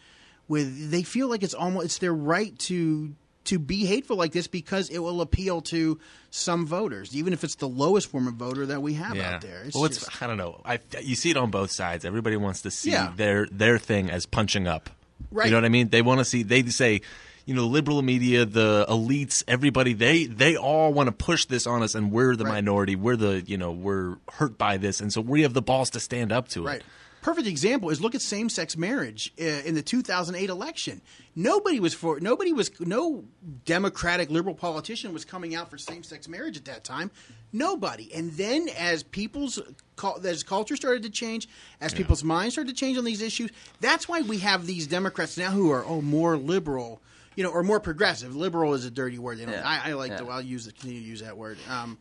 with they feel like it's almost it's their right to to be hateful like this because it will appeal to some voters, even if it's the lowest form of voter that we have Yeah. out there. It's well, it's just- I don't know. I you see it on both sides. Everybody wants to see Yeah. their their thing as punching up. Right. You know what I mean? They want to see. They say, you know, liberal media, the elites, everybody. They they all want to push this on us, and we're the Right. minority. We're the you know we're hurt by this, and so we have the balls to stand up to it. Right. Perfect example is look at same-sex marriage uh, in the 2008 election. Nobody was for nobody was no democratic liberal politician was coming out for same-sex marriage at that time. Nobody. And then as people's as culture started to change, as people's minds started to change on these issues, that's why we have these Democrats now who are oh more liberal, you know, or more progressive. Liberal is a dirty word. You know, Yeah. I, I like to. I'll use it. Continue to use that word. Um,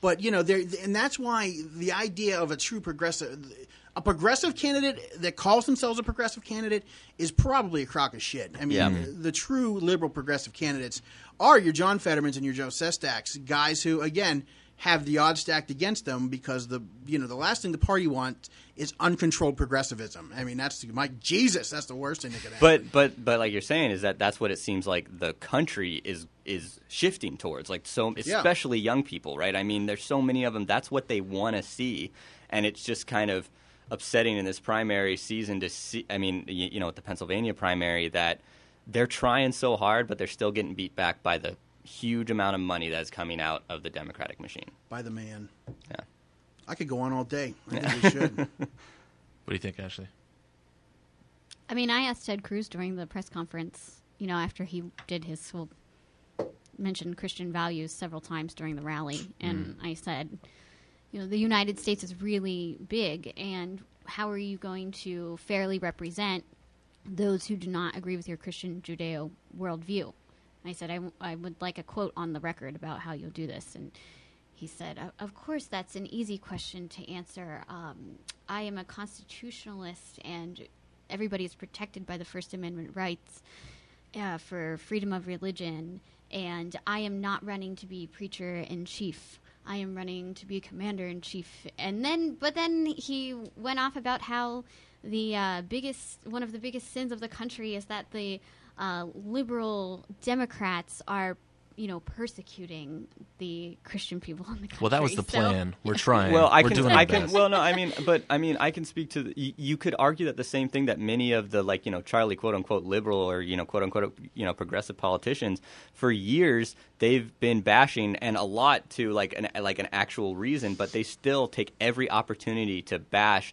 but you know, there, and that's why the idea of a true progressive, a progressive candidate that calls themselves a progressive candidate is probably a crock of shit. I mean, Yeah. the true liberal progressive candidates are your John Fettermans and your Joe Sestaks, guys who again have the odds stacked against them because the you know the last thing the party wants is uncontrolled progressivism. I mean, that's my Jesus. That's the worst thing that could happen. But but but like you're saying is that that's what it seems like the country is is shifting towards. Like so, Yeah. especially young people, right? I mean, there's so many of them. That's what they want to see, and it's just kind of upsetting in this primary season to see. I mean, you, you know, with the Pennsylvania primary, that they're trying so hard, but they're still getting beat back by the huge amount of money that is coming out of the Democratic machine. by the man, Yeah. I could go on all day. I think we should. What do you think, Ashley? I mean, I asked Ted Cruz during the press conference, you know, after he did his well, mentioned Christian values several times during the rally, and mm. I said, you know, the United States is really big, and how are you going to fairly represent those who do not agree with your Christian Judeo worldview? I said, I, w- I would like a quote on the record about how you'll do this. And he said, "Of- course, that's an easy question to answer. Um, I am a constitutionalist, and everybody is protected by the First Amendment rights uh, for freedom of religion. And I am not running to be preacher in chief. I am running to be commander in chief. And then, but then he went off about how the uh, biggest, one of the biggest sins of the country is that the uh, liberal Democrats are, you know, persecuting the Christian people in the country. Well, that was the So- plan. We're trying. Well, I We're can, I can. Well, no, I mean, but I mean, I can speak to. The, you, you could argue that the same thing that many of the like you know Charlie quote unquote liberal or you know quote unquote you know progressive politicians for years they've been bashing and a lot to like an like an actual reason, but they still take every opportunity to bash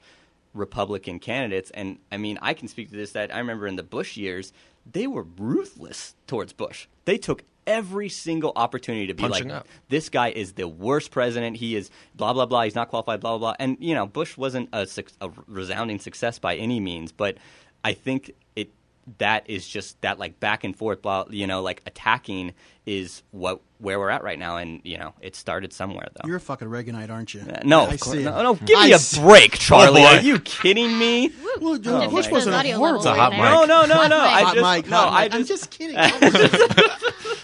Republican candidates. And I mean, I can speak to this that I remember in the Bush years, they were ruthless towards Bush. They took every single opportunity to be Punching like, up. this guy is the worst president. He is blah blah blah. He's not qualified. Blah blah blah. And you know, Bush wasn't a, a resounding success by any means, but I think it that is just that like back and forth. Blah, you know, like attacking is what where we're at right now, and you know, it started somewhere though. You're a fucking Reaganite, aren't you? Uh, no, I course, see no, no, give I me a see- break, Charlie. Are you kidding me? Well, Joe Oh, Bush my wasn't a horrible. It's hot right mic. there. No, no, no, no. I Hot just mic, no, hot I mic. I'm just just kidding.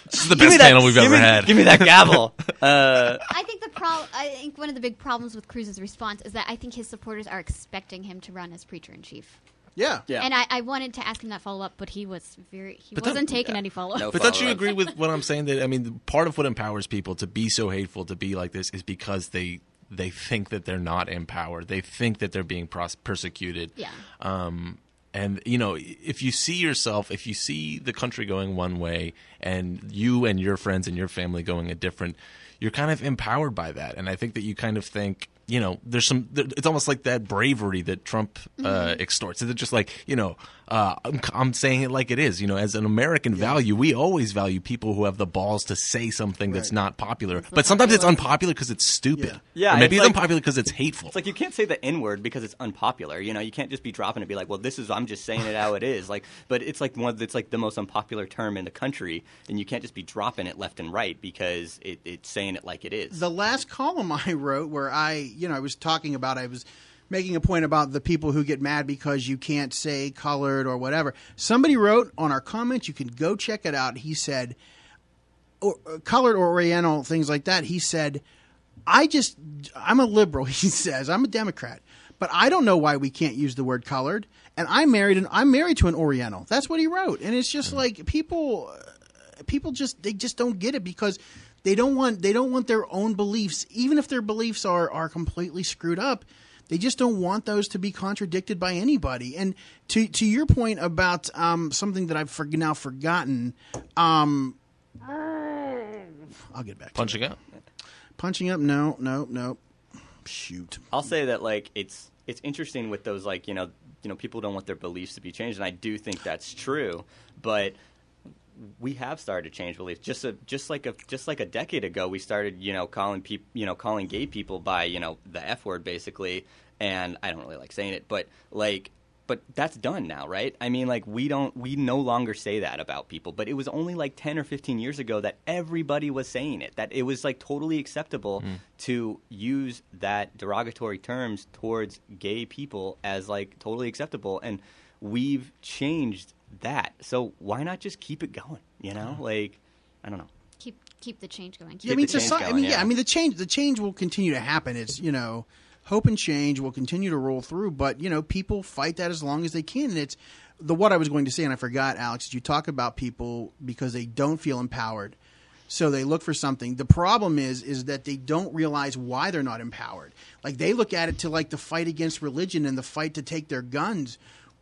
This is the give me best that- panel we've ever me- had. Give me that gavel. Uh, I think the pro- I think one of the big problems with Cruz's response is that I think his supporters are expecting him to run as preacher in chief. Yeah. Yeah. And I, I wanted to ask him that follow up, but he was very he But don't- wasn't taking any follow up. No But don't you agree with what I'm saying? That I mean, part of what empowers people to be so hateful, to be like this, is because they they think that they're not empowered. They think that they're being pros- persecuted. Yeah. Um, and you know, if you see yourself, if you see the country going one way, and you and your friends and your family going a different, you're kind of empowered by that. And I think that you kind of think, you know, there's some. It's almost like that bravery that Trump uh, extorts. It's just like, you know, uh, I'm, I'm saying it like it is. You know, as an American value, we always value people who have the balls to say something that's not popular. But sometimes it's unpopular because it's stupid. Yeah. Yeah, Or maybe it's it's, like- unpopular because it's hateful. It's like you can't say the N word because it's unpopular. You know, you can't just be dropping it and be like, "Well, this is I'm just saying it how it is." Like, but it's like one it's like the most unpopular term in the country, and you can't just be dropping it left and right because it, it's saying it like it is. the last column I wrote where I, you know, I was talking about, I was making a point about the people who get mad because you can't say colored or whatever. Somebody wrote on our comments, you can go check it out. He said, or, uh, colored or Oriental, things like that. He said, I just, I'm a liberal, he says, I'm a Democrat, but I don't know why we can't use the word colored. And I'm married, and I'm married to an Oriental. That's what he wrote. And it's just like people, people just they just don't get it because they don't want they don't want their own beliefs even if their beliefs are are completely screwed up they just don't want those to be contradicted by anybody. And to to your point about um, something that i've for, now forgotten um, i'll get back to punching up. punching up? No no no. Shoot. I'll say that like it's it's interesting with those like you know you know people don't want their beliefs to be changed, and I do think that's true, but we have started to change beliefs. Just a, just like a just like a decade ago, we started you know calling people you know calling gay people by you know the f word basically, and I don't really like saying it, but like. But that's done now, right? I mean, like we don't, we no longer say that about people. But it was only like ten or fifteen years ago that everybody was saying it. That it was like totally acceptable mm. to use that derogatory terms towards gay people as like totally acceptable. And we've changed that. So why not just keep it going? You know, like I don't know. keep keep the change going. Yeah, I mean, the change soci- I mean, yeah. yeah. I mean, the change, the change will continue to happen. It's you know, hope and change will continue to roll through, but you know, people fight that as long as they can. And it's the what I was going to say, and I forgot, Alex. is You talk about people because they don't feel empowered, so they look for something. The problem is, is that they don't realize why they're not empowered. Like they look at it to like the fight against religion and the fight to take their guns.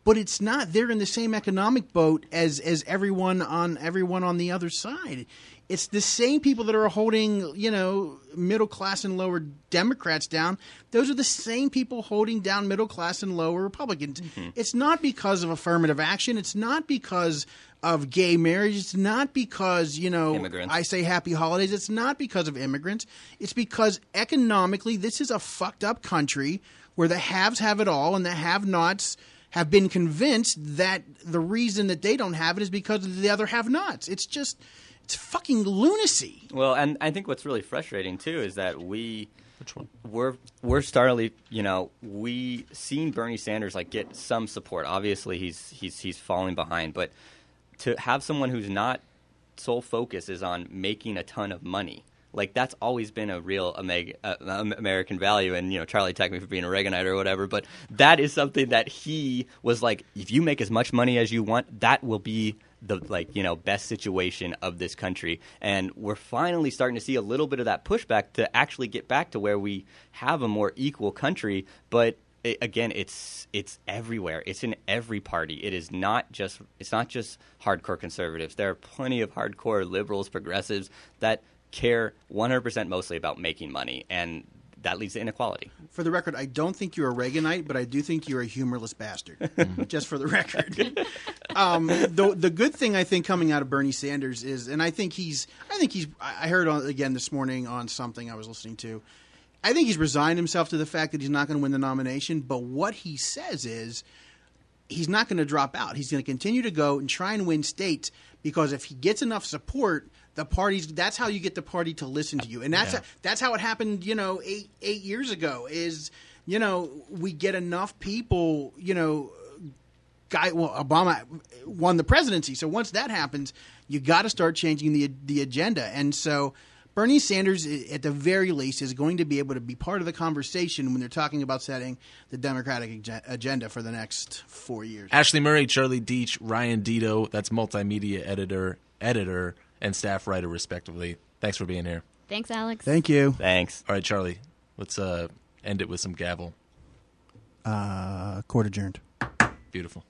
But it's not. They're in the same economic boat as as everyone on everyone on the other side it's the same people that are holding, you know, middle class and lower Democrats down. Those are the same people holding down middle class and lower Republicans. Mm-hmm. It's not because of affirmative action. It's not because of gay marriage. It's not because, you know, Immigrants. I say happy holidays. It's not because of immigrants. It's because economically, this is a fucked up country where the haves have it all and the have nots have been convinced that the reason that they don't have it is because of the other have nots. It's just it's fucking lunacy. Well, and I think what's really frustrating too is that we Which one? we're we're startling. You know, we seen Bernie Sanders like get some support. Obviously, he's he's he's falling behind, but to have someone who's not sole focus is on making a ton of money. Like that's always been a real uh, um, American value, and you know Charlie attacked me for being a Reaganite or whatever, but that is something that he was like, if you make as much money as you want, that will be the like you know best situation of this country, and we're finally starting to see a little bit of that pushback to actually get back to where we have a more equal country, but it, again, it's it's everywhere. It's in every party. It is not just it's not just hardcore conservatives. There are plenty of hardcore liberals, progressives that care 100% mostly about making money, and that leads to inequality. For the record, I don't think you're a Reaganite, but I do think you're a humorless bastard. Just for the record. um, the the good thing I think coming out of Bernie Sanders is, and I think he's, I think he's, I heard on, again this morning on something I was listening to. I think he's resigned himself to the fact that he's not going to win the nomination. But what he says is, he's not going to drop out. He's going to continue to go and try and win states because if he gets enough support, the parties that's how you get the party to listen to you. And that's Yeah. that's how it happened, you know, 8 8 years ago is you know, we get enough people, you know, guy well Obama won the presidency. So once that happens, you got to start changing the the agenda. And so Bernie Sanders, at the very least, is going to be able to be part of the conversation when they're talking about setting the Democratic agenda for the next four years. Ashley Murray, Charlie Deitch, Ryan Deto, that's multimedia editor, editor, and staff writer, respectively. Thanks for being here. Thanks, Alex. Thank you. Thanks. All right, Charlie, let's uh, end it with some gavel. Uh, court adjourned. Beautiful.